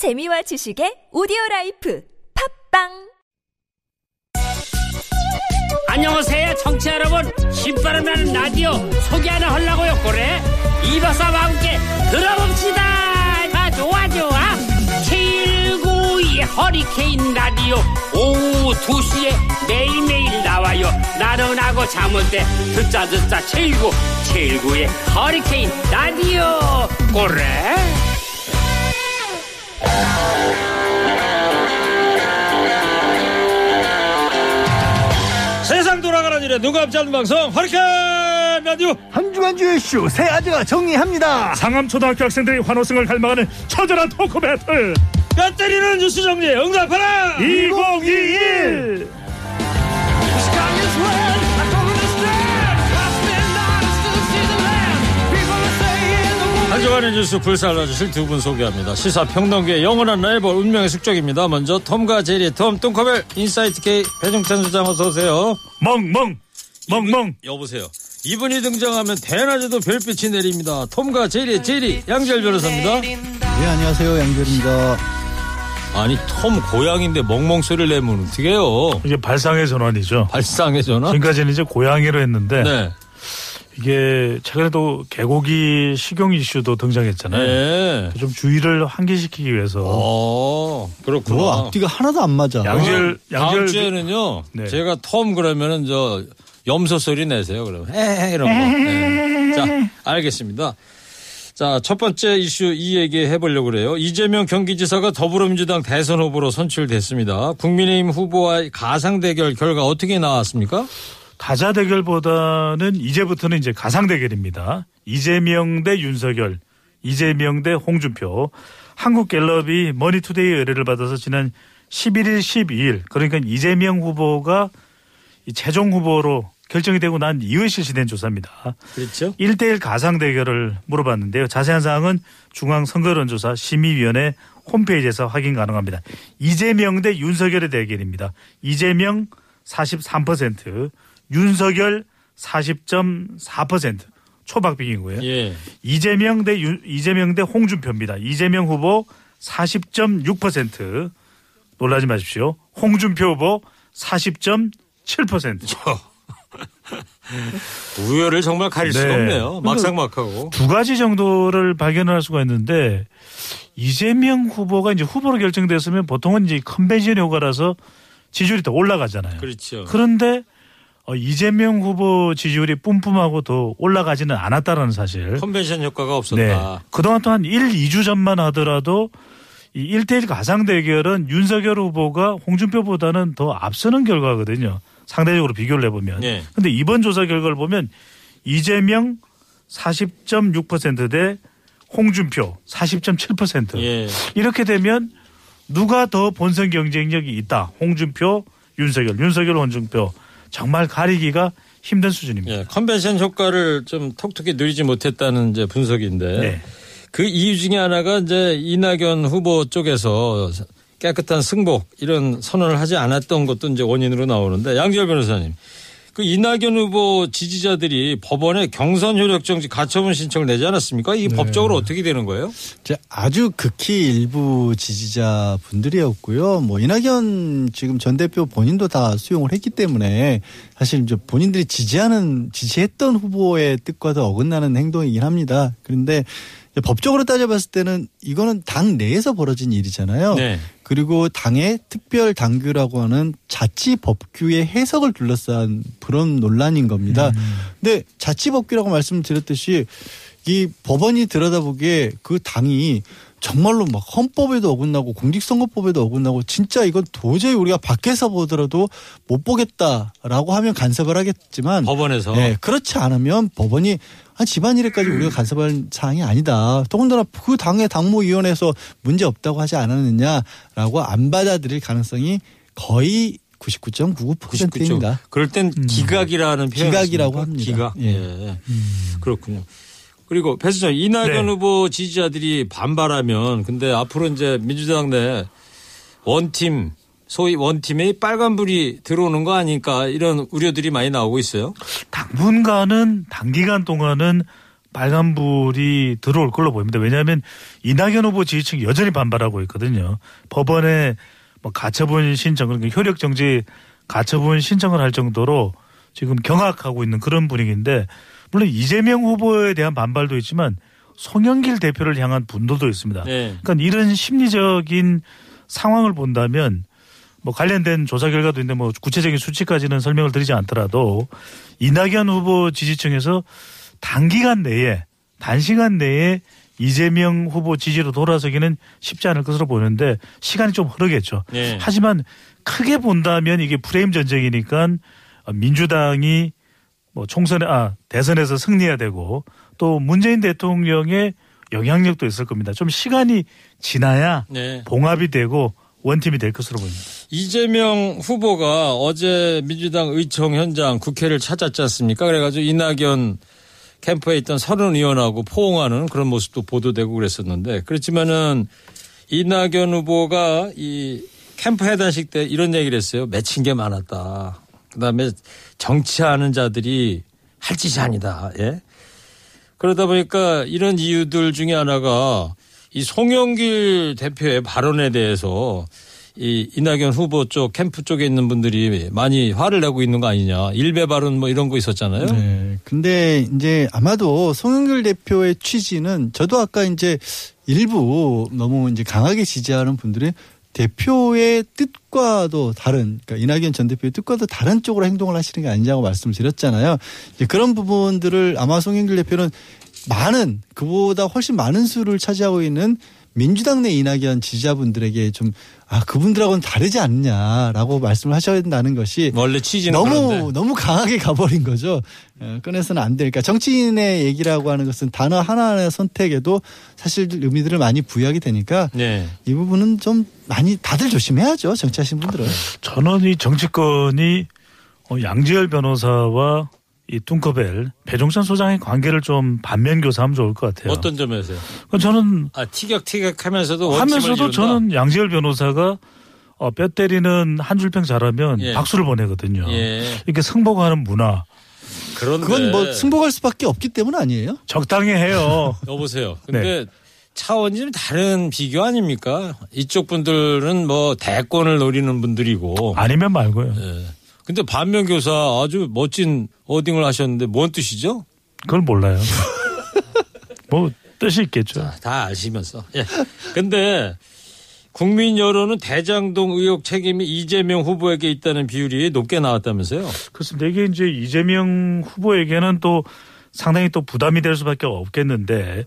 재미와 지식의 오디오 라이프 팟빵! 안녕하세요 청취자 여러분. 신바람 나는 라디오 소개 하나 하려고요 그래 이박사와 함께 들어봅시다. 아 좋아 좋아. 최일구의 허리케인 라디오 오후 2시에 매일매일 나와요. 나른하고 잠올 때 듣자 듣자 제19 제1구의 허리케인 라디오. 그래 세상 돌아가는 일에 눈 감지 않는 방송? 허리케인 라디오. 한 주간 주의 이슈 새 아재가 정리합니다. 상암초등학교 학생들이 환호성을 갈망하는 처절한 토크 배틀. 뼈 때리는 뉴스 정리에 응답하라! 2021 한 주간의 뉴스 불살라주실 두 분 소개합니다. 시사평론계의 영원한 라이벌 운명의 숙적입니다. 먼저 톰과 제리 톰 뚱커벨 인사이트 K 배종찬 소장 어서 오세요. 멍멍 멍멍 여보세요. 이분이 등장하면 대낮에도 별빛이 내립니다. 톰과 제리 제리 양지열 변호사입니다. 네 안녕하세요 양변입니다. 아니 톰 고양인데 멍멍 소리를 내면 어떡해요. 이게 발상의 전환이죠. 발상의 전화? 지금까지는 이제 고양이로 했는데 네. 이게 최근에도 개고기 식용 이슈도 등장했잖아요. 네. 좀 주의를 환기시키기 위해서 어, 그렇구나. 너 앞뒤가 하나도 안 맞아. 양질 다음 양질 주에는요. 네. 제가 톰 그러면은 저 염소 소리 내세요. 그러면 에 이런 거. 네. 자, 알겠습니다. 자, 첫 번째 이슈 이 얘기 해보려고 그래요. 이재명 경기지사가 더불어민주당 대선 후보로 선출됐습니다. 국민의힘 후보와의 가상 대결 결과 어떻게 나왔습니까? 다자 대결보다는 이제부터는 이제 가상 대결입니다. 이재명 대 윤석열, 이재명 대 홍준표. 한국갤럽이 머니투데이 의뢰를 받아서 지난 11일, 12일 그러니까 이재명 후보가 이 최종 후보로 결정이 되고 난 이후에 실시된 조사입니다. 그렇죠. 1대1 가상 대결을 물어봤는데요. 자세한 사항은 중앙선거여론조사 심의위원회 홈페이지에서 확인 가능합니다. 이재명 대 윤석열의 대결입니다. 이재명 43%, 윤석열 40.4% 초박 비기고요. 예. 이재명 대 윤- 이재명 대 홍준표입니다. 이재명 후보 40.6% 놀라지 마십시오. 홍준표 후보 40.7%. 우열을 정말 가릴 수가 네. 없네요. 막상막하고. 두 가지 정도를 발견할 수가 있는데 이재명 후보가 이제 후보로 결정됐으면 보통은 이제 컨벤션 효과라서 지지율이 더 올라가잖아요. 그렇죠. 그런데 어, 이재명 후보 지지율이 뿜뿜하고 더 올라가지는 않았다라는 사실. 컨벤션 효과가 네. 없었다. 그동안 또 한 1, 2주 전만 하더라도 이 1대1 가상 대결은 윤석열 후보가 홍준표보다는 더 앞서는 결과거든요. 상대적으로 비교를 해보면. 예. 근데 이번 조사 결과를 보면 이재명 40.6%대 홍준표 40.7%. 예. 이렇게 되면 누가 더 본선 경쟁력이 있다. 홍준표, 윤석열, 윤석열, 홍준표. 정말 가리기가 힘든 수준입니다. 예. 컨벤션 효과를 좀 톡톡히 누리지 못했다는 이제 분석인데. 네. 그 이유 중에 하나가 이제 이낙연 후보 쪽에서 깨끗한 승복 이런 선언을 하지 않았던 것도 이제 원인으로 나오는데 양지열 변호사님. 그 이낙연 후보 지지자들이 법원에 경선 효력 정지 가처분 신청을 내지 않았습니까? 이게 법적으로 어떻게 되는 거예요? 아주 극히 일부 지지자 분들이었고요. 뭐 이낙연 지금 전 대표 본인도 다 수용을 했기 때문에 사실 이제 본인들이 지지하는 지지했던 후보의 뜻과도 어긋나는 행동이긴 합니다. 그런데 법적으로 따져봤을 때는 이거는 당 내에서 벌어진 일이잖아요. 네. 그리고 당의 특별 당규라고 하는 자치 법규의 해석을 둘러싼 그런 논란인 겁니다. 근데 자치 법규라고 말씀드렸듯이 이 법원이 들여다보기에 그 당이 정말로 막 헌법에도 어긋나고 공직선거법에도 어긋나고 진짜 이건 도저히 우리가 밖에서 보더라도 못 보겠다라고 하면 간섭을 하겠지만 법원에서. 네, 그렇지 않으면 법원이 한 집안일에까지 우리가 간섭할 사항이 아니다. 더군다나 그 당의 당무위원회에서 문제 없다고 하지 않았느냐라고 안 받아들일 가능성이 거의 99.99%입니다. 그럴 땐 기각이라는 표현 기각이라고 합니다. 기각. 예. 예. 그렇군요. 그리고 배수장 이낙연 네. 후보 지지자들이 반발하면 근데 앞으로 이제 민주당 내 원팀 소위 원팀에 빨간불이 들어오는 거 아닐까 이런 우려들이 많이 나오고 있어요. 당분간은 단기간 동안은 빨간불이 들어올 걸로 보입니다. 왜냐하면 이낙연 후보 지지층이 여전히 반발하고 있거든요. 법원에 뭐 가처분 신청, 그러니까 효력 정지 가처분 신청을 할 정도로 지금 경악하고 있는 그런 분위기인데 물론 이재명 후보에 대한 반발도 있지만 송영길 대표를 향한 분노도 있습니다. 네. 그러니까 이런 심리적인 상황을 본다면 뭐 관련된 조사 결과도 있는데 뭐 구체적인 수치까지는 설명을 드리지 않더라도 이낙연 후보 지지층에서 단기간 내에 단시간 내에 이재명 후보 지지로 돌아서기는 쉽지 않을 것으로 보이는데 시간이 좀 흐르겠죠. 네. 하지만 크게 본다면 이게 프레임 전쟁이니까 민주당이 뭐 총선에 아 대선에서 승리해야 되고 또 문재인 대통령의 영향력도 있을 겁니다. 좀 시간이 지나야 네. 봉합이 되고 원팀이 될 것으로 보입니다. 이재명 후보가 어제 민주당 의총 현장 국회를 찾았지 않습니까? 그래가지고 이낙연 캠프에 있던 서른 의원하고 포옹하는 그런 모습도 보도되고 그랬었는데 그렇지만은 이낙연 후보가 이 캠프 해단식 때 이런 얘기를 했어요. 맺힌 게 많았다. 그다음에 정치하는 자들이 할 짓이 아니다. 예. 그러다 보니까 이런 이유들 중에 하나가 이 송영길 대표의 발언에 대해서 이 이낙연 후보 쪽 캠프 쪽에 있는 분들이 많이 화를 내고 있는 거 아니냐. 일배 발언 뭐 이런 거 있었잖아요. 네. 근데 이제 아마도 송영길 대표의 취지는 저도 아까 이제 일부 너무 이제 강하게 지지하는 분들이 대표의 뜻과도 다른, 그러니까 이낙연 전 대표의 뜻과도 다른 쪽으로 행동을 하시는 게 아니냐고 말씀드렸잖아요. 이제 그런 부분들을 아마 송영길 대표는 많은 그보다 훨씬 많은 수를 차지하고 있는 민주당 내 이낙연 지지자분들에게 좀 아 그분들하고는 다르지 않냐라고 말씀을 하셔야 된다는 것이 원래 취지는 너무 그런데. 너무 강하게 가버린 거죠. 어, 꺼내서는 안 되니까 정치인의 얘기라고 하는 것은 단어 하나하나의 선택에도 사실 의미들을 많이 부여하게 되니까 네. 이 부분은 좀 많이 다들 조심해야죠. 정치하신 분들은. 저는 이 정치권이 어, 양지열 변호사와 이 뚱커벨 배종찬 소장의 관계를 좀 반면 교사하면 좋을 것 같아요. 어떤 점에서요? 그러니까 저는 아 티격태격 하면서도? 저는 양지열 변호사가 어, 뼈 때리는 한 줄평 잘하면 예. 박수를 보내거든요. 예. 이렇게 승복하는 문화 그런데 그건 뭐 승복할 수밖에 없기 때문 아니에요? 적당히 해요. 여보세요. 네. 근데 차원이 좀 다른 비교 아닙니까? 이쪽 분들은 뭐 대권을 노리는 분들이고. 아니면 말고요. 예. 근데 반면 교사 아주 멋진 어딩을 하셨는데 뭔 뜻이죠? 그걸 몰라요. 뭐 뜻이 있겠죠. 아, 다 아시면서. 예. 근데 국민 여론은 대장동 의혹 책임이 이재명 후보에게 있다는 비율이 높게 나왔다면서요? 그렇습니다. 이게 이제 이재명 후보에게는 또 상당히 또 부담이 될 수밖에 없겠는데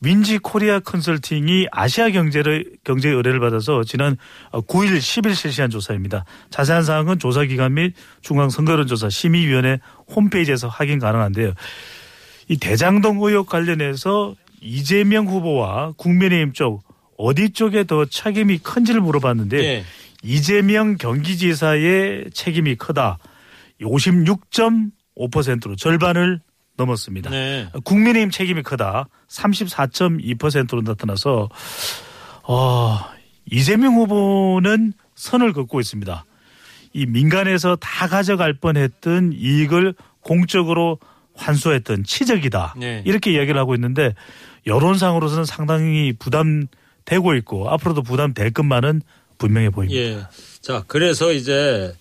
윈지 코리아 컨설팅이 아시아 경제를 경제 의뢰를 받아서 지난 9일 10일 실시한 조사입니다. 자세한 사항은 조사 기관 및 중앙 선거론 조사 심의위원회 홈페이지에서 확인 가능한데요. 이 대장동 의혹 관련해서 이재명 후보와 국민의힘 쪽 어디 쪽에 더 책임이 큰지를 물어봤는데 예. 이재명 경기지사의 책임이 크다. 56.5%로 절반을 넘었습니다. 네. 국민의힘 책임이 크다. 34.2%로 나타나서 어, 이재명 후보는 선을 긋고 있습니다. 이 민간에서 다 가져갈 뻔했던 이익을 공적으로 환수했던 치적이다. 네. 이렇게 이야기를 하고 있는데 여론상으로서는 상당히 부담되고 있고 앞으로도 부담될 것만은 분명해 보입니다. 예. 자, 그래서 이제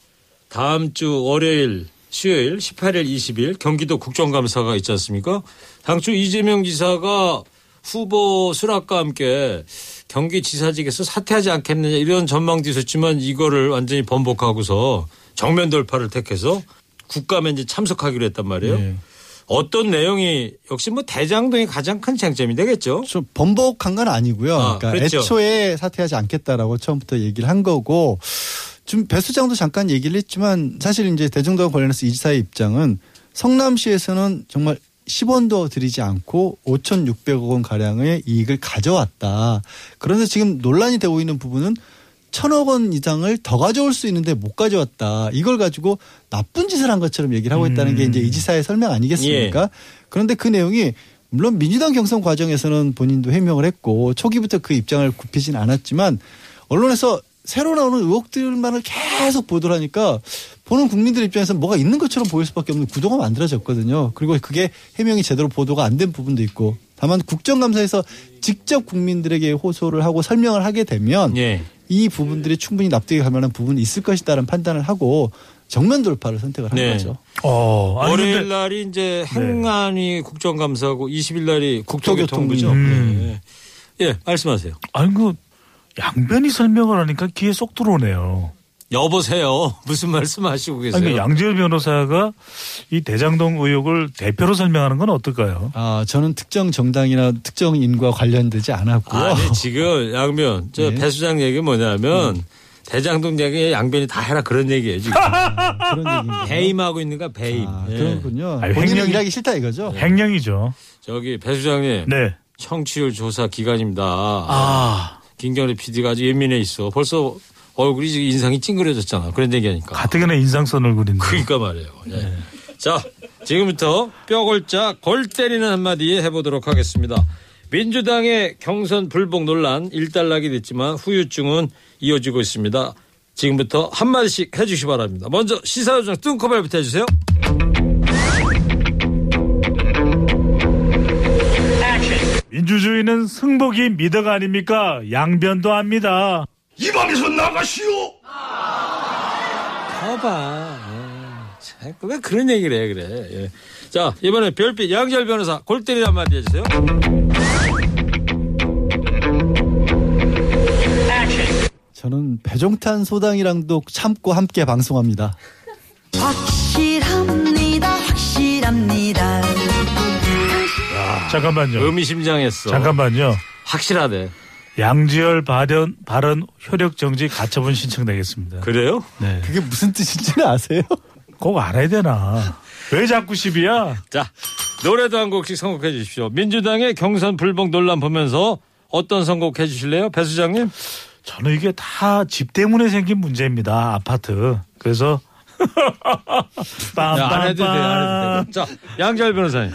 다음 주 월요일, 수요일 18일, 20일 경기도 국정감사가 있지 않습니까? 당초 이재명 지사가 후보 수락과 함께 경기 지사직에서 사퇴하지 않겠느냐 이런 전망도 있었지만 이거를 완전히 번복하고서 정면 돌파를 택해서 국감에 참석하기로 했단 말이에요. 네. 어떤 내용이 역시 뭐 대장동이 가장 큰 쟁점이 되겠죠. 좀 번복한 건 아니고요. 아, 그러니까 그랬죠. 애초에 사퇴하지 않겠다라고 처음부터 얘기를 한 거고 지금 배 수장도 잠깐 얘기를 했지만 사실 이제 대정도와 관련해서 이 지사의 입장은 성남시에서는 정말 10원도 들이지 않고 5,600억 원 가량의 이익을 가져왔다. 그런데 지금 논란이 되고 있는 부분은 천억 원 이상을 더 가져올 수 있는데 못 가져왔다. 이걸 가지고 나쁜 짓을 한 것처럼 얘기를 하고 있다는 게 음. 이제 이 지사의 설명 아니겠습니까? 그런데 그 내용이 물론 민주당 경선 과정에서는 본인도 해명을 했고 초기부터 그 입장을 굽히진 않았지만 언론에서 새로 나오는 의혹들만을 계속 보도를 하니까 보는 국민들 입장에서 뭐가 있는 것처럼 보일 수밖에 없는 구도가 만들어졌거든요. 그리고 그게 해명이 제대로 보도가 안 된 부분도 있고 다만 국정감사에서 직접 국민들에게 호소를 하고 설명을 하게 되면 예. 이 부분들이 충분히 납득이 갈 만한 부분이 있을 것이다라는 판단을 하고 정면 돌파를 선택을 한 네. 거죠. 어, 월요일 근데 날이 이제 행안위 국정감사고 20일 날이 국토교통부죠. 음. 예. 예, 말씀하세요. 아니 그 양변이 설명을 하니까 귀에 쏙 들어오네요. 여보세요. 무슨 말씀하시고 계세요? 아니 그 양지열 변호사가 이 대장동 의혹을 대표로 설명하는 건 어떨까요? 아, 저는 특정 정당이나 특정 인과 관련되지 않았고요. 아니 지금 양변 저 네. 배 수장 얘기 뭐냐면 대장동 얘기 양변이 다 해라 그런 얘기예요 지금 그런 얘기입니다. 배임하고 있는 거야 배임. 아, 예. 그렇군요. 아니, 본인은 횡령이- 일하기 싫다 이거죠. 횡령이죠. 저기 배 수장님 네. 청취율 조사 기간입니다. 아 김경래 PD가 아주 예민해 있어. 벌써 얼굴이 지금 인상이 찡그려졌잖아. 그런 얘기하니까. 가뜩이나 인상 쓴 얼굴인데. 그러니까 말이에요. 예. 자, 지금부터 뼈골자 골 때리는 한마디 해보도록 하겠습니다. 민주당의 경선 불복 논란 일단락이 됐지만 후유증은 이어지고 있습니다. 지금부터 한마디씩 해주시 기 바랍니다. 먼저 시사요정 뚱커벨부터 해주세요. 민주주의는 승복이 미덕 아닙니까? 양변도 합니다. 이 밤에서 나가시오. 봐봐. 예. 참, 왜 그런 얘기를 해, 그래. 예. 자, 이번에 별빛 양절 변호사 골 때리는 한마디 해주세요. 저는 배종탄 소당이랑도 참고 함께 방송합니다. 확실합니다 확실합니다 잠깐만요. 의미심장했어. 잠깐만요. 확실하대. 양지열 발언 발언 효력 정지 가처분 신청되겠습니다. 그래요? 네. 그게 무슨 뜻인지는 아세요? 꼭 알아야 되나? 왜 자꾸 시비야? 자, 노래도 한 곡씩 선곡해 주십시오. 민주당의 경선 불복 논란 보면서 어떤 선곡 해 주실래요? 배 수장님? 저는 이게 다 집 때문에 생긴 문제입니다. 아파트. 그래서 야, 안 해도 돼, 안 해도 돼. 자, 양절 변호사님.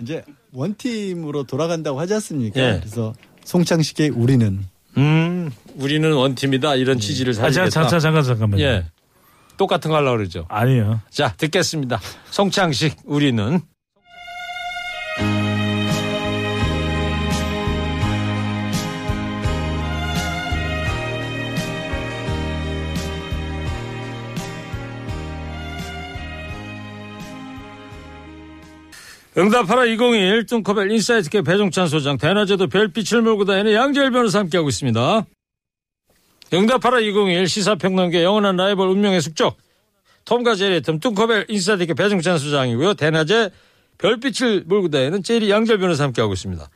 이제 원팀으로 돌아간다고 하지 않습니까? 예. 그래서 송창식의 우리는 음, 우리는 원팀이다. 이런 취지를 아, 살리겠다. 잠깐, 잠깐, 잠깐, 잠깐만요. 예. 똑같은 거 하려고 그러죠. 아니요. 자, 듣겠습니다. 송창식, 우리는. 응답하라 2021 뚱커벨 인사이트 K 배종찬 소장 대낮에도 별빛을 몰고 다니는 양지열 변호사 함께하고 있습니다. 응답하라 2021 시사평론계 영원한 라이벌 운명의 숙적 톰과 제리의 톰 뚱커벨 인사이트 K 배종찬 소장이고요. 대낮에 별빛을 몰고 다니는 제리 양지열 변호사 함께하고 있습니다.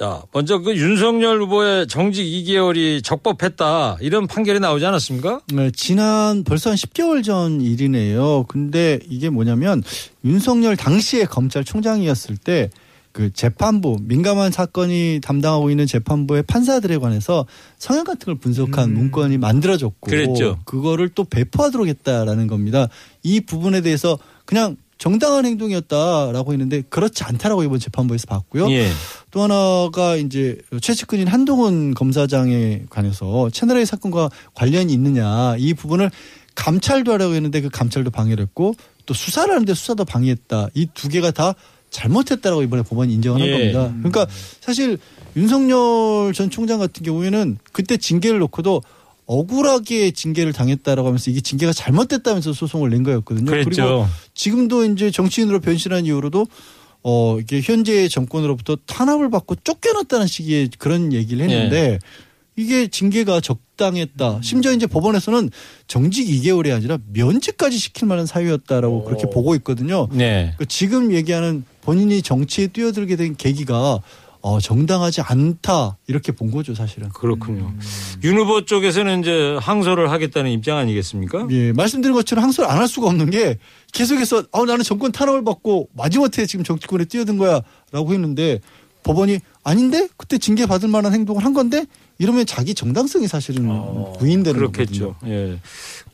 자, 먼저 그 윤석열 후보의 정직 2개월이 적법했다 이런 판결이 나오지 않았습니까? 네, 지난 벌써 한 10개월 전 일이네요. 근데 이게 뭐냐면 윤석열 당시에 검찰총장이었을 때 그 재판부 민감한 사건이 담당하고 있는 재판부의 판사들에 관해서 성향 같은 걸 분석한 문건이 만들어졌고 그랬죠. 그거를 또 배포하도록 했다라는 겁니다. 이 부분에 대해서 그냥 정당한 행동이었다라고 했는데 그렇지 않다라고 이번 재판부에서 봤고요. 예. 또 하나가 이제 최측근인 한동훈 검사장에 관해서 채널A 사건과 관련이 있느냐 이 부분을 감찰도 하려고 했는데 그 감찰도 방해를 했고 또 수사를 하는데 수사도 방해했다 이 두 개가 다 잘못했다라고 이번에 법원이 인정을 한 예. 겁니다. 그러니까 사실 윤석열 전 총장 같은 경우에는 그때 징계를 놓고도 억울하게 징계를 당했다라고 하면서 이게 징계가 잘못됐다면서 소송을 낸 거였거든요. 그랬죠. 리고 지금도 이제 정치인으로 변신한 이후로도 어 이게 현재 정권으로부터 탄압을 받고 쫓겨났다는 식의 그런 얘기를 했는데 이게 징계가 적당했다. 심지어 이제 법원에서는 정직 2개월이 아니라 면직까지 시킬 만한 사유였다라고 그렇게 보고 있거든요. 네. 그 지금 얘기하는 본인이 정치에 뛰어들게 된 계기가 어 정당하지 않다 이렇게 본 거죠 사실은. 그렇군요. 윤 후보 쪽에서는 이제 항소를 하겠다는 입장 아니겠습니까? 예, 말씀드린 것처럼 항소를 안 할 수가 없는 게 계속해서 어, 나는 정권 탄압을 받고 마지못해 지금 정치권에 뛰어든 거야라고 했는데 법원이 아닌데 그때 징계 받을 만한 행동을 한 건데 이러면 자기 정당성이 사실은 부인되는 그렇겠죠. 거거든요. 예.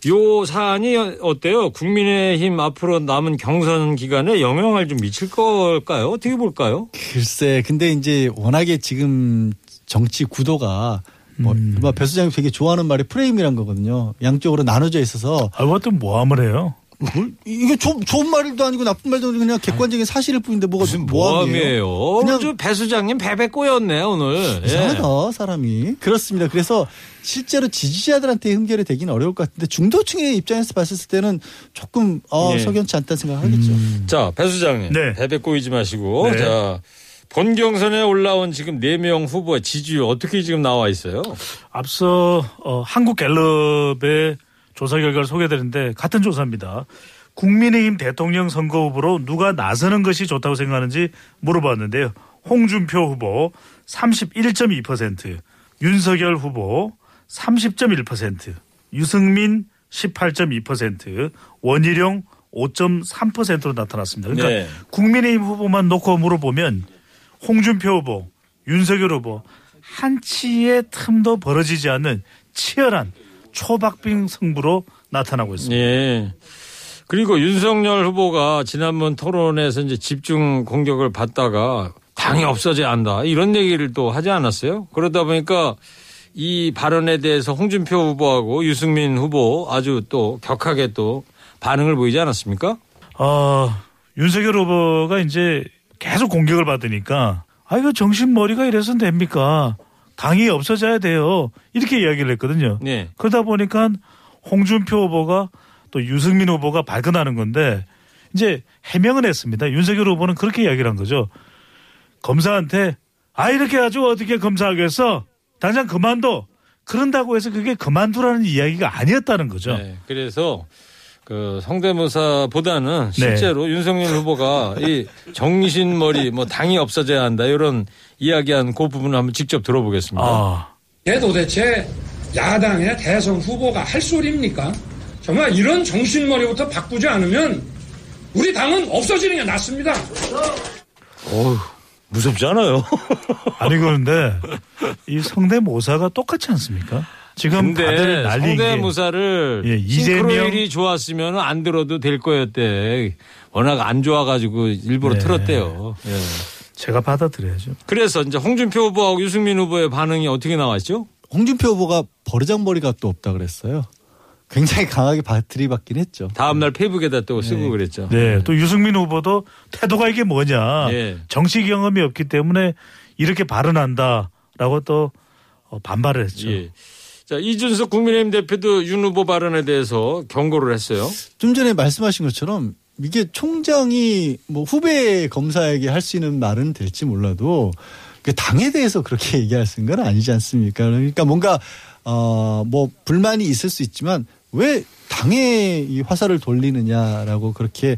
요 사안이 어때요? 국민의힘 앞으로 남은 경선 기간에 영향을 좀 미칠 걸까요? 어떻게 볼까요? 글쎄, 근데 이제 워낙에 지금 정치 구도가 뭐, 뭐 배수장이 되게 좋아하는 말이 프레임이란 거거든요. 양쪽으로 나눠져 있어서 아, 그것도 모함을 해요. 뭘, 이게 좋, 좋은 말도 아니고 나쁜 말도 아니고 그냥 객관적인 사실일 뿐인데 뭐가 무슨 모함이에요. 모함이에요. 그냥 그냥 배 수장님 베베 꼬였네 오늘. 예. 이상하다 사람이 그렇습니다. 그래서 실제로 지지자들한테 흠결이 되기는 어려울 것 같은데 중도층의 입장에서 봤을 때는 조금 어, 예. 석연치 않다는 생각을 하겠죠. 자, 배 수장님. 네. 베베 꼬이지 마시고. 네. 자, 본 경선에 올라온 지금 4명 후보의 지지율 어떻게 지금 나와 있어요? 앞서 어, 한국갤럽의 조사 결과를 소개드렸는데 같은 조사입니다. 국민의힘 대통령 선거 후보로 누가 나서는 것이 좋다고 생각하는지 물어봤는데요. 홍준표 후보 31.2%, 윤석열 후보 30.1%, 유승민 18.2%, 원희룡 5.3%로 나타났습니다. 그러니까 네. 국민의힘 후보만 놓고 물어보면 홍준표 후보, 윤석열 후보 한 치의 틈도 벌어지지 않는 치열한 초박빙 승부로 나타나고 있습니다. 예. 그리고 윤석열 후보가 지난번 토론에서 이제 집중 공격을 받다가 당이 없어져야 한다. 이런 얘기를 또 하지 않았어요? 그러다 보니까 이 발언에 대해서 홍준표 후보하고 유승민 후보 아주 또 격하게 또 반응을 보이지 않았습니까? 어, 윤석열 후보가 이제 계속 공격을 받으니까 아 이거 정신 머리가 이래서 됩니까? 당이 없어져야 돼요. 이렇게 이야기를 했거든요. 네. 그러다 보니까 홍준표 후보가 또 유승민 후보가 발끈하는 건데 이제 해명은 했습니다. 윤석열 후보는 그렇게 이야기를 한 거죠. 검사한테 아 이렇게 가지고 어떻게 검사하겠어? 당장 그만둬. 그런다고 해서 그게 그만두라는 이야기가 아니었다는 거죠. 네. 그래서 그 성대모사보다는 실제로 윤석열 후보가 이 정신머리 뭐 당이 없어져야 한다 이런 이야기한 그 부분을 한번 직접 들어보겠습니다. 아, 얘 도대체 야당의 대선 후보가 할 소리입니까? 정말 이런 정신머리부터 바꾸지 않으면 우리 당은 없어지는 게 낫습니다. 어휴, 무섭지 않아요? 아니 그런데 이 성대모사가 똑같지 않습니까? 지금 다들 근데 난리인 게 성대모사를 예, 이재명- 싱크로율이 좋았으면 안 들어도 될 거였대. 워낙 안 좋아가지고 일부러 네. 틀었대요. 예. 제가 받아들여야죠. 그래서 이제 홍준표 후보하고 유승민 후보의 반응이 어떻게 나왔죠? 홍준표 후보가 버르장머리가 또 없다 그랬어요. 굉장히 강하게 바- 들이받긴 했죠. 다음날 페이북에다 또 쓰고 그랬죠. 네, 또 유승민 후보도 태도가 이게 뭐냐. 예. 정치 경험이 없기 때문에 이렇게 발언한다라고 또 어, 반발을 했죠. 예. 자, 이준석 국민의힘 대표도 윤 후보 발언에 대해서 경고를 했어요. 좀 전에 말씀하신 것처럼 이게 총장이 뭐 후배 검사에게 할 수 있는 말은 될지 몰라도 그 당에 대해서 그렇게 얘기할 수 있는 건 아니지 않습니까? 그러니까 뭔가 어 뭐 불만이 있을 수 있지만 왜 당에 이 화살을 돌리느냐라고 그렇게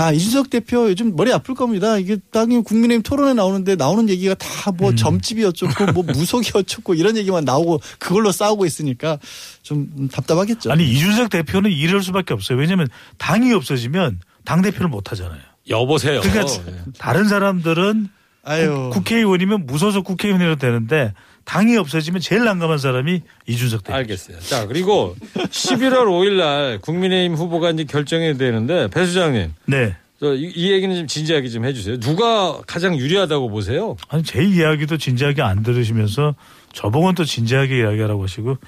아 이준석 대표 요즘 머리 아플 겁니다. 이게 당연히 국민의힘 토론에 나오는데 나오는 얘기가 다 음. 뭐 점집이 어쩌고 뭐 무속이 어쩌고 이런 얘기만 나오고 그걸로 싸우고 있으니까 좀 답답하겠죠. 아니 이준석 대표는 이럴 수밖에 없어요. 왜냐하면 당이 없어지면 당 대표를 못 하잖아요. 여보세요. 그러니까 예. 다른 사람들은 아유. 국회의원이면 무소속 국회의원이라도 되는데 당이 없어지면 제일 난감한 사람이 이준석 대표. 알겠어요. 자, 그리고 11월 5일 날 국민의힘 후보가 이제 결정이 되는데 배 수장님, 네. 저 이, 이 얘기는 좀 진지하게 좀 해주세요. 누가 가장 유리하다고 보세요? 아니 제 이야기도 진지하게 안 들으시면서 저보고는 또 진지하게 이야기하라고 하시고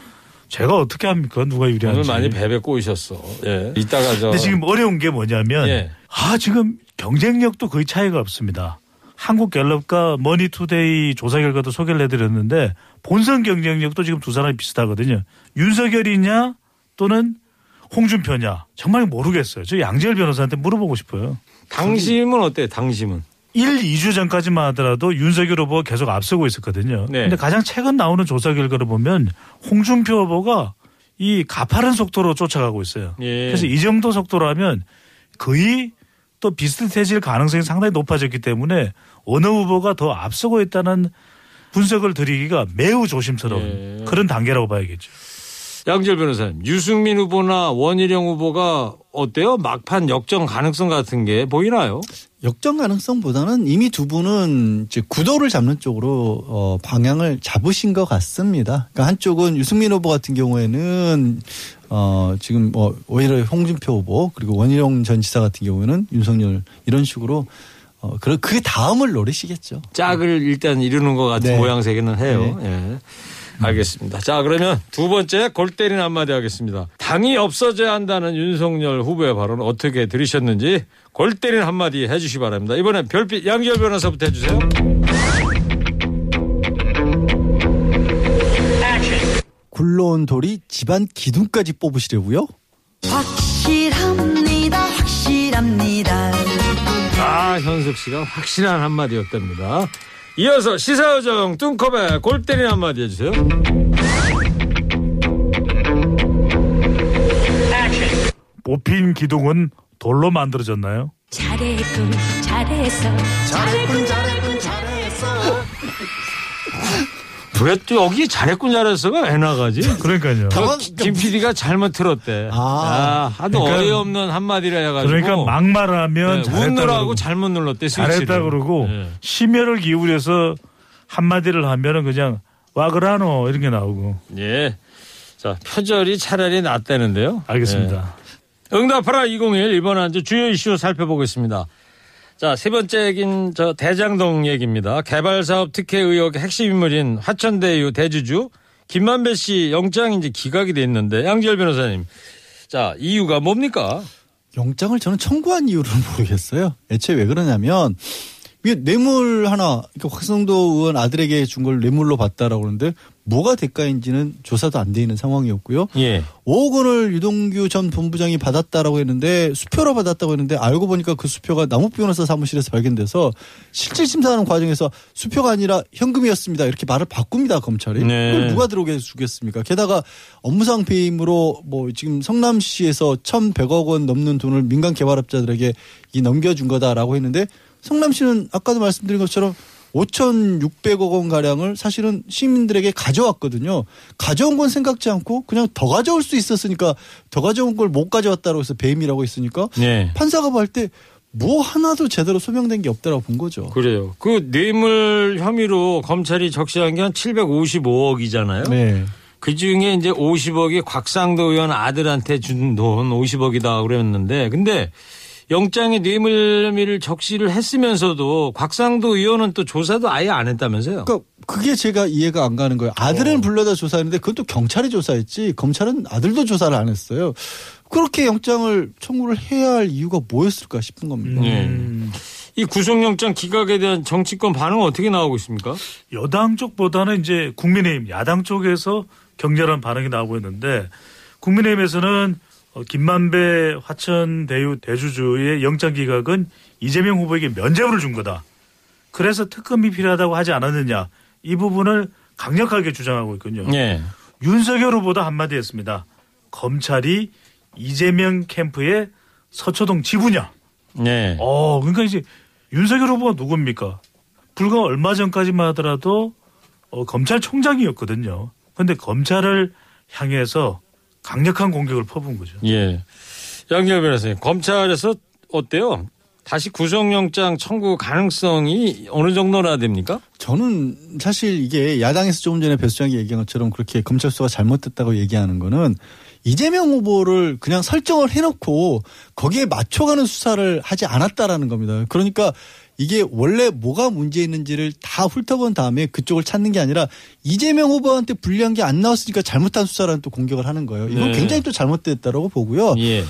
제가 어떻게 합니까? 누가 유리한지. 오늘 많이 베베 꼬이셨어. 예. 이따가 저. 근데 지금 어려운 게 뭐냐면 예. 아 지금 경쟁력도 거의 차이가 없습니다. 한국갤럽과 머니투데이 조사 결과도 소개를 해드렸는데 본선 경쟁력도 지금 두 사람이 비슷하거든요. 윤석열이냐 또는 홍준표냐 정말 모르겠어요. 저 양지열 변호사한테 물어보고 싶어요. 당심은 어때요? 당심은. 1, 2주 전까지만 하더라도 윤석열 후보가 계속 앞서고 있었거든요. 네. 근데 가장 최근 나오는 조사 결과를 보면 홍준표 후보가 이 가파른 속도로 쫓아가고 있어요. 예. 그래서 이 정도 속도라면 거의 또 비슷해질 가능성이 상당히 높아졌기 때문에 어느 후보가 더 앞서고 있다는 분석을 드리기가 매우 조심스러운 예. 그런 단계라고 봐야겠죠. 양질 변호사님, 유승민 후보나 원희룡 후보가 어때요? 막판 역전 가능성 같은 게 보이나요? 역전 가능성보다는 이미 두 분은 이제 구도를 잡는 쪽으로 어, 방향을 잡으신 것 같습니다. 그러니까 한쪽은 유승민 후보 같은 경우에는 어, 지금 뭐 오히려 홍준표 후보 그리고 원희룡 전 지사 같은 경우에는 윤석열 이런 식으로 어, 그, 그 다음을 노리시겠죠. 짝을 일단 이루는 것 같은 네. 모양새기는 해요. 예. 알겠습니다. 자, 그러면 두 번째 골 때리는 한마디 하겠습니다. 당이 없어져야 한다는 윤석열 후보의 발언 어떻게 들으셨는지 골 때리는 한마디 해주시기 바랍니다. 이번엔 별빛 양지열 변호사부터 해주세요. 굴러온 돌이 집안 기둥까지 뽑으시려고요? 확실합니다 확실합니다 아, 현숙 씨가 확실한 한마디였답니다. 이어서 시사요정 뚱컵의 골 때리는 한마디 해주세요. 뽑힌 기둥은 돌로 만들어졌나요? 잘했군 잘했어 잘했군 잘했군 왜 또 여기 잘했군 잘했어가 왜 나가지? 그러니까요. 저김 PD가 잘못 들었대. 아. 아, 하도 그러니까- 어이없는 한마디라 해가지고. 그러니까 막말하면 네, 잘했다 웃느라고 그러고, 잘못 눌렀대. 스위치를. 잘했다 그러고 네. 심혈을 기울여서 한마디를 하면은 그냥 와그라노 이런 게 나오고 예. 자, 표절이 차라리 낫다는데요. 알겠습니다. 예. 응답하라 2021 이번 한 주 주요 이슈 살펴보겠습니다. 자, 세 번째 얘기는 저 대장동 얘기입니다. 개발사업 특혜 의혹 핵심 인물인 화천대유 대주주 김만배 씨 영장이 이제 기각이 돼 있는데 양지열 변호사님. 자, 이유가 뭡니까? 영장을 저는 청구한 이유를 모르겠어요. 애초에 왜 그러냐면 이게 뇌물 하나 그러니까 확성도 의원 아들에게 준 걸 뇌물로 받다라고 그러는데 뭐가 대가인지는 조사도 안 돼 있는 상황이었고요. 예. 5억 원을 유동규 전 본부장이 받았다라고 했는데 수표로 받았다고 했는데 알고 보니까 그 수표가 남욱 변호사 사무실에서 발견돼서 실질 심사하는 과정에서 수표가 아니라 현금이었습니다. 이렇게 말을 바꿉니다 검찰이. 네. 그걸 누가 들어오게 주겠습니까? 게다가 업무상 배임으로 뭐 지금 성남시에서 1,100억 원 넘는 돈을 민간 개발업자들에게 이 넘겨준 거다라고 했는데 성남시는 아까도 말씀드린 것처럼 5,600억 원 가량을 사실은 시민들에게 가져왔거든요. 가져온 건 생각지 않고 그냥 더 가져올 수 있었으니까 더 가져온 걸 못 가져왔다고 해서 배임이라고 했으니까 네. 판사가 볼 때 뭐 하나도 제대로 소명된 게 없다라고 본 거죠. 그래요. 그 뇌물 혐의로 검찰이 적시한 게 한 755억이잖아요. 네. 그 중에 이제 50억이 곽상도 의원 아들한테 준 돈 50억이다 그랬는데 근데 영장에 뇌물 혐의를 적시를 했으면서도 곽상도 의원은 또 조사도 아예 안 했다면서요? 그러니까 그게 제가 이해가 안 가는 거예요. 아들은 불러다 조사했는데 그것도 경찰이 조사했지 검찰은 아들도 조사를 안 했어요. 그렇게 영장을 청구를 해야 할 이유가 뭐였을까 싶은 겁니다. 예. 이 구속영장 기각에 대한 정치권 반응은 어떻게 나오고 있습니까? 여당 쪽보다는 이제 국민의힘 야당 쪽에서 격렬한 반응이 나오고 있는데 국민의힘에서는 어, 김만배 화천 대유 대주주의 영장 기각은 이재명 후보에게 면죄부를 준 거다. 그래서 특검이 필요하다고 하지 않았느냐 이 부분을 강력하게 주장하고 있군요. 예. 윤석열 후보도 한마디 했습니다. 검찰이 이재명 캠프의 서초동 지부냐. 예. 어, 그러니까 이제 윤석열 후보가 누굽니까? 불과 얼마 전까지만 하더라도 어, 검찰총장이었거든요. 근데 검찰을 향해서 강력한 공격을 퍼부은 거죠. 예. 양열 변호사님, 검찰에서 어때요? 다시 구속영장 청구 가능성이 어느 정도나 됩니까? 저는 사실 이게 야당에서 조금 전에 배 수장이 얘기한 것처럼 그렇게 검찰 수가 잘못됐다고 얘기하는 거는 이재명 후보를 그냥 설정을 해놓고 거기에 맞춰가는 수사를 하지 않았다라는 겁니다. 그러니까 이게 원래 뭐가 문제 있는지를 다 훑어본 다음에 그쪽을 찾는 게 아니라 이재명 후보한테 불리한 게 안 나왔으니까 잘못한 수사라는 또 공격을 하는 거예요. 이건 네. 굉장히 또 잘못됐다라고 보고요. 예.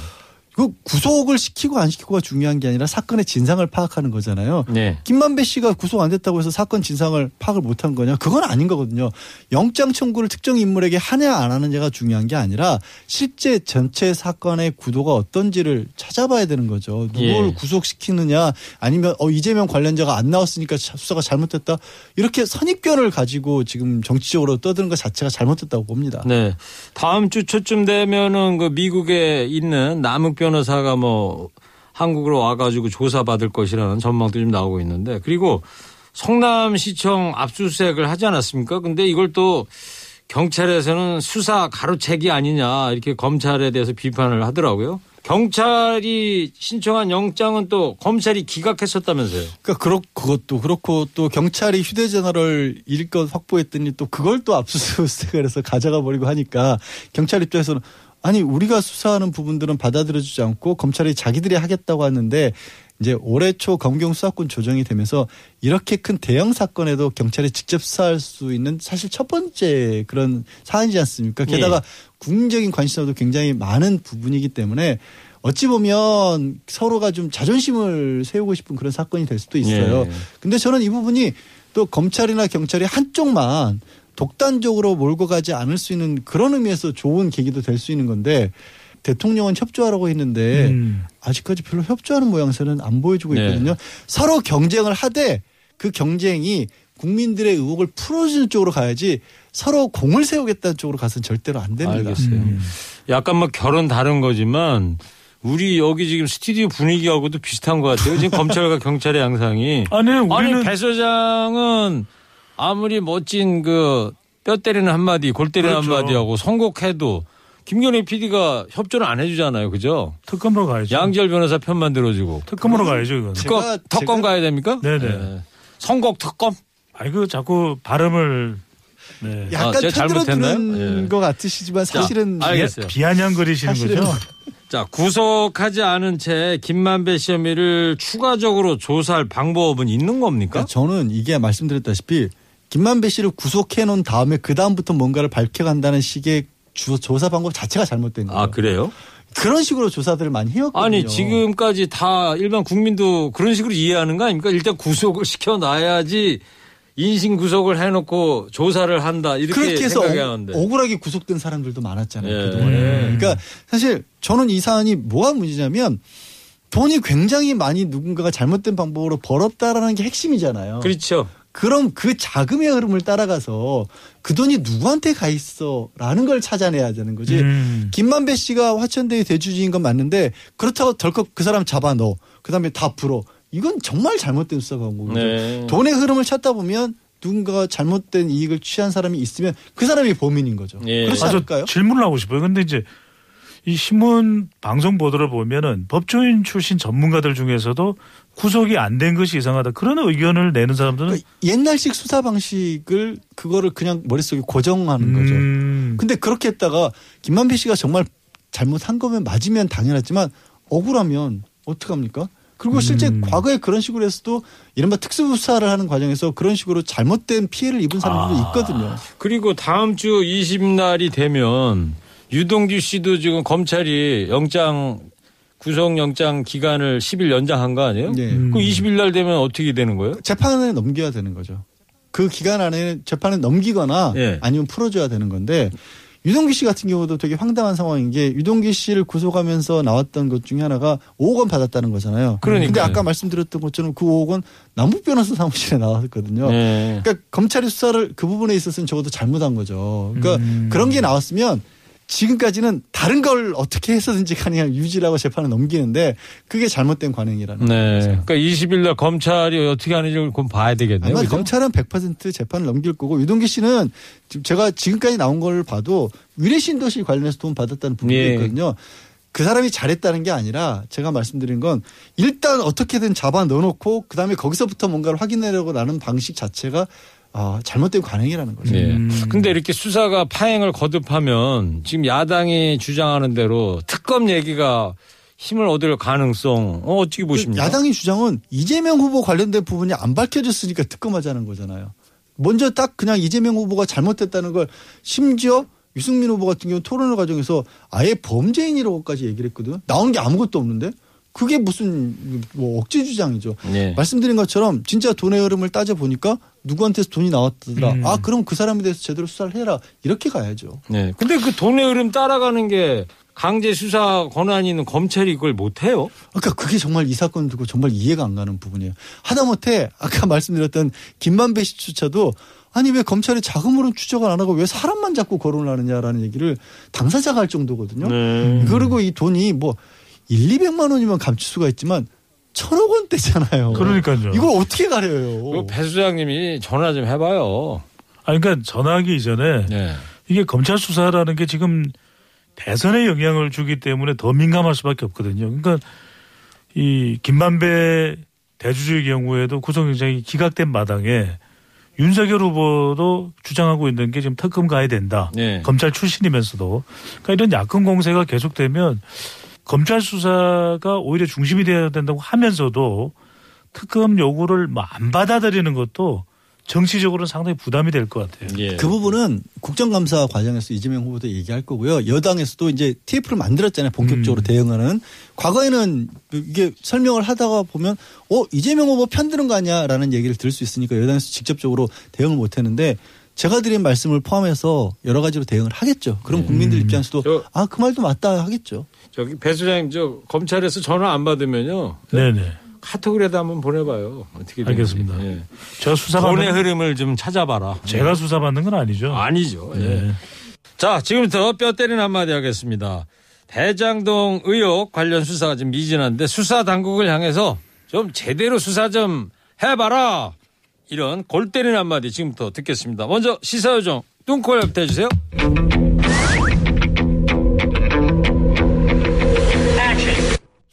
그 구속을 시키고 안 시키고가 중요한 게 아니라 사건의 진상을 파악하는 거잖아요. 네. 김만배 씨가 구속 안 됐다고 해서 사건 진상을 파악을 못한 거냐? 그건 아닌 거거든요. 영장 청구를 특정 인물에게 하냐 안 하느냐가 중요한 게 아니라 실제 전체 사건의 구도가 어떤지를 찾아봐야 되는 거죠. 누굴 예. 구속시키느냐 아니면 어 이재명 관련자가 안 나왔으니까 자- 수사가 잘못됐다 이렇게 선입견을 가지고 지금 정치적으로 떠드는 것 자체가 잘못됐다고 봅니다. 네. 다음 주 초쯤 되면은 그 미국에 있는 남욱 변호사가 뭐 한국으로 와가지고 조사받을 것이라는 전망도 좀 나오고 있는데 그리고 성남시청 압수수색을 하지 않았습니까? 근데 이걸 또 경찰에서는 수사 가로채기 아니냐 이렇게 검찰에 대해서 비판을 하더라고요. 경찰이 신청한 영장은 또 검찰이 기각했었다면서요. 그러니까 그렇 그것도 그렇고 또 경찰이 휴대전화를 일껏 확보했더니 또 그걸 또 압수수색을 해서 가져가 버리고 하니까 경찰 입장에서는 아니 우리가 수사하는 부분들은 받아들여주지 않고 검찰이 자기들이 하겠다고 하는데 이제 올해 초 검경 수사권 조정이 되면서 이렇게 큰 대형 사건에도 경찰이 직접 수사할 수 있는 사실 첫 번째 그런 사안이지 않습니까? 게다가 예. 국민적인 관심사도 굉장히 많은 부분이기 때문에 어찌 보면 서로가 좀 자존심을 세우고 싶은 그런 사건이 될 수도 있어요. 예. 근데 저는 이 부분이 또 검찰이나 경찰이 한쪽만 독단적으로 몰고 가지 않을 수 있는 그런 의미에서 좋은 계기도 될 수 있는 건데 대통령은 협조하라고 했는데 음. 아직까지 별로 협조하는 모양새는 안 보여주고 네. 있거든요. 서로 경쟁을 하되 그 경쟁이 국민들의 의혹을 풀어주는 쪽으로 가야지 서로 공을 세우겠다는 쪽으로 가서는 절대로 안 됩니다. 알겠어요. 음. 약간 뭐 결은 다른 거지만 우리 여기 지금 스튜디오 분위기하고도 비슷한 것 같아요. 지금 검찰과 경찰의 양상이. 아니 아니 우리는 배 소장은 아무리 멋진 그 뼈 때리는 한마디, 골 때리는 그렇죠. 한마디하고 선곡해도 김경래 PD가 협조를 안 해주잖아요, 그죠? 특검으로 가야죠. 양지열 변호사 편만 들어주고 특검으로 가야죠 이건. 제가- 특검 특검 제가- 가야 됩니까? 네네. 선곡 특검? 아이 그 자꾸 발음을 네. 약간 아, 제가 잘못했나요? 예. 것 같으시지만 사실은 알겠어요. 비아냥거리시는 사실은 거죠. 자 구속하지 않은 채 김만배 씨 혐의를 추가적으로 조사할 방법은 있는 겁니까? 그러니까 저는 이게 말씀드렸다시피 김만배 씨를 구속해 놓은 다음에 그 다음부터 뭔가를 밝혀 간다는 식의 주- 조사 방법 자체가 잘못된 거예요. 아 그래요? 그런 식으로 조사들을 많이 해왔거든요. 아니 지금까지 다 일반 국민도 그런 식으로 이해하는 거 아닙니까? 일단 구속을 시켜놔야지 인신 구속을 해놓고 조사를 한다 이렇게 그렇게 해서 생각하는데. 억, 억울하게 구속된 사람들도 많았잖아요. 예. 그동안에. 음. 그러니까 사실 저는 이 사안이 뭐가 문제냐면 돈이 굉장히 많이 누군가가 잘못된 방법으로 벌었다라는 게 핵심이잖아요. 그렇죠. 그럼 그 자금의 흐름을 따라가서 그 돈이 누구한테 가 있어라는 걸 찾아내야 되는 거지. 음. 김만배 씨가 화천대유 대주주인 건 맞는데 그렇다고 덜컥 그 사람 잡아 넣어. 그다음에 다 풀어. 이건 정말 잘못된 수사 방법이죠. 네. 돈의 흐름을 찾다 보면 누군가가 잘못된 이익을 취한 사람이 있으면 그 사람이 범인인 거죠. 예. 그렇지 않을까요? 질문을 하고 싶어요. 근데 이제 이 신문 방송 보도를 보면은 법조인 출신 전문가들 중에서도 구속이 안 된 것이 이상하다. 그런 의견을 내는 사람들은 그러니까 옛날식 수사 방식을 그거를 그냥 머릿속에 고정하는 거죠. 음, 근데 그렇게 했다가 김만배 씨가 정말 잘못한 거면 맞으면 당연하지만 억울하면 어떡합니까? 그리고 실제 음. 과거에 그런 식으로 해서도 이른바 특수수사를 하는 과정에서 그런 식으로 잘못된 피해를 입은 사람들도 아. 있거든요. 그리고 다음 주 20날이 되면 유동규 씨도 지금 검찰이 영장 구속영장 기간을 10일 연장한 거 아니에요? 네. 음. 그 20일 날 되면 어떻게 되는 거예요? 재판에 넘겨야 되는 거죠. 그 기간 안에 재판에 넘기거나 예. 아니면 풀어줘야 되는 건데 유동규 씨 같은 경우도 되게 황당한 상황인 게 유동규 씨를 구속하면서 나왔던 것 중에 하나가 5억 원 받았다는 거잖아요. 그러니까요. 근데 아까 말씀드렸던 것처럼 그 5억 원 남북 변호사 사무실에 나왔거든요. 네. 그러니까 검찰이 수사를 그 부분에 있어서는 적어도 잘못한 거죠. 그러니까 음. 그런 게 나왔으면 지금까지는 다른 걸 어떻게 해서든지 그냥 유지하고 재판을 넘기는데 그게 잘못된 관행이라는 네. 거죠. 그러니까 20일 날 검찰이 어떻게 하는지 그건 봐야 되겠네요. 아마? 검찰은 100% 재판을 넘길 거고 유동기 씨는 지금 제가 지금까지 나온 걸 봐도 위례신도시 관련해서 돈 받았다는 부분도 예. 있거든요. 그 사람이 잘했다는 게 아니라 제가 말씀드린 건 일단 어떻게든 잡아 넣어놓고 그다음에 거기서부터 뭔가를 확인하려고 나는 방식 자체가 아, 잘못된 관행이라는 거죠. 네. 음. 근데 이렇게 수사가 파행을 거듭하면 지금 야당이 주장하는 대로 특검 얘기가 힘을 얻을 가능성 어, 어떻게 보십니까? 야당의 주장은 이재명 후보 관련된 부분이 안 밝혀졌으니까 특검하자는 거잖아요. 먼저 딱 그냥 이재명 후보가 잘못했다는 걸 심지어 유승민 후보 같은 경우 토론을 과정에서 아예 범죄인이라고까지 얘기를 했거든요. 나온 게 아무것도 없는데 그게 무슨 뭐 억지 주장이죠. 네. 말씀드린 것처럼 진짜 돈의 흐름을 따져 보니까 누구한테서 돈이 나왔더라. 음. 아 그럼 그 사람에 대해서 제대로 수사를 해라. 이렇게 가야죠. 네. 근데 그 돈의 흐름 따라가는 게 강제 수사 권한이 있는 검찰이 그걸 못 해요? 그러니까 그게 정말 이 사건 두고 정말 이해가 안 가는 부분이에요. 하다못해 아까 말씀드렸던 김만배 씨조차도 아니 왜 검찰이 자금으로 추적을 안 하고 왜 사람만 자꾸 거론을 하느냐라는 얘기를 당사자가 할 정도거든요. 네. 그리고 이 돈이 뭐 1, 200만 원이면 감출 수가 있지만 천억 원대잖아요. 그러니까요. 이걸 어떻게 가려요? 그배 수장님이 전화 좀 해봐요. 아 그러니까 전화하기 이전에 네. 이게 검찰 수사라는 게 지금 대선에 영향을 주기 때문에 더 민감할 수밖에 없거든요. 그러니까 이 김만배 대주주의 경우에도 구속영장이 기각된 마당에 윤석열 후보도 주장하고 있는 게 지금 특검 가야 된다. 네. 검찰 출신이면서도 그러니까 이런 야권 공세가 계속되면 검찰 수사가 오히려 중심이 되어야 된다고 하면서도 특검 요구를 뭐 안 받아들이는 것도 정치적으로는 상당히 부담이 될 것 같아요. 예. 그 부분은 국정감사 과정에서 이재명 후보도 얘기할 거고요. 여당에서도 이제 TF를 만들었잖아요. 본격적으로 음. 대응하는. 과거에는 이게 설명을 하다가 보면 어 이재명 후보 편드는 거 아니야라는 얘기를 들을 수 있으니까 여당에서 직접적으로 대응을 못 했는데 제가 드린 말씀을 포함해서 여러 가지로 대응을 하겠죠. 그럼 국민들 입장에서도 저- 아그 말도 맞다 하겠죠. 저기 배 수장님 저 검찰에서 전화 안 받으면요 네네. 카톡이라도 한번 보내봐요. 어떻게. 알겠습니다. 예. 제가 수사받는 돈의 흐름을 좀 찾아봐라. 제가 수사받는 건 아니죠. 아니죠. 예. 네. 자, 지금부터 뼈 때리는 한마디 하겠습니다. 대장동 의혹 관련 수사가 지금 미진한데 수사 당국을 향해서 좀 제대로 수사 좀 해봐라. 이런 골 때리는 한마디 지금부터 듣겠습니다. 먼저 시사요정 뚱콜부터 해주세요.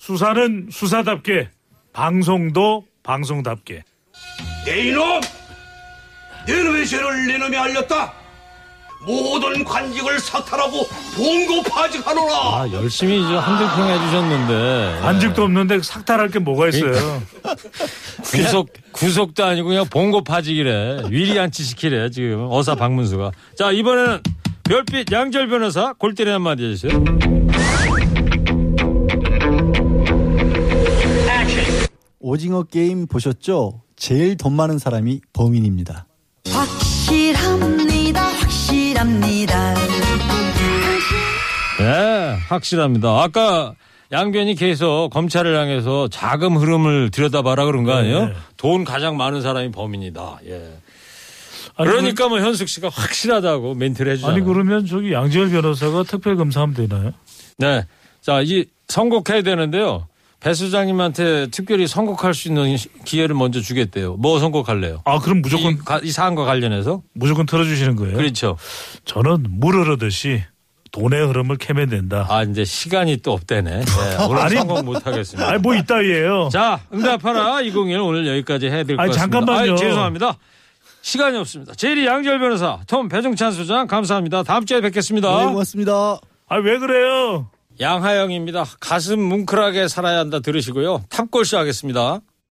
수사는 수사답게 방송도 방송답게 내 이놈! 내 놈의 죄를 내 놈이 알렸다! 모든 관직을 사탈하고 봉고파직하노라! 아, 열심히 이제 한줄평 해주셨는데. 안직도 없는데 삭탈할 게 뭐가 있어요. 구속, 구속도 아니고 그냥 봉고파직이래. 위리안치 시키래, 지금. 어사 박문수가. 자, 이번에는 별빛 양절 변호사 골 때리는 한마디 해주세요. 오징어 게임 보셨죠? 제일 돈 많은 사람이 범인입니다. 확실합니다 확실합니다 네, 확실합니다. 아까 양변이 계속 검찰을 향해서 자금 흐름을 들여다봐라 그런 거 아니에요? 네. 돈 가장 많은 사람이 범인이다. 예. 아니, 그러니까 뭐 현숙 씨가 확실하다고 멘트를 해주잖아요. 아니 그러면 저기 양지열 변호사가 특별 검사하면 되나요? 네. 자, 이 선곡해야 되는데요. 배 수장님한테 특별히 선곡할 수 있는 기회를 먼저 주겠대요. 뭐 선곡할래요? 아 그럼 무조건 이, 가- 이 사안과 관련해서? 무조건 틀어주시는 거예요? 그렇죠. 저는 물 흐르듯이 돈의 흐름을 캐면 된다. 아, 이제 시간이 또 없대네. 네, 오늘 아니, 선곡 못 하겠습니다. 아니 뭐 이따위에요. 자, 응답하라 201 오늘 여기까지 해야 될것 아니, 같습니다. 잠깐만요. 아이, 죄송합니다. 시간이 없습니다. 제리 양절 변호사, 톰 배종찬 소장 감사합니다. 다음 주에 뵙겠습니다. 네, 고맙습니다. 아 왜 그래요? 양하영입니다. 가슴 뭉클하게 살아야 한다 들으시고요. 탑골쇼 하겠습니다.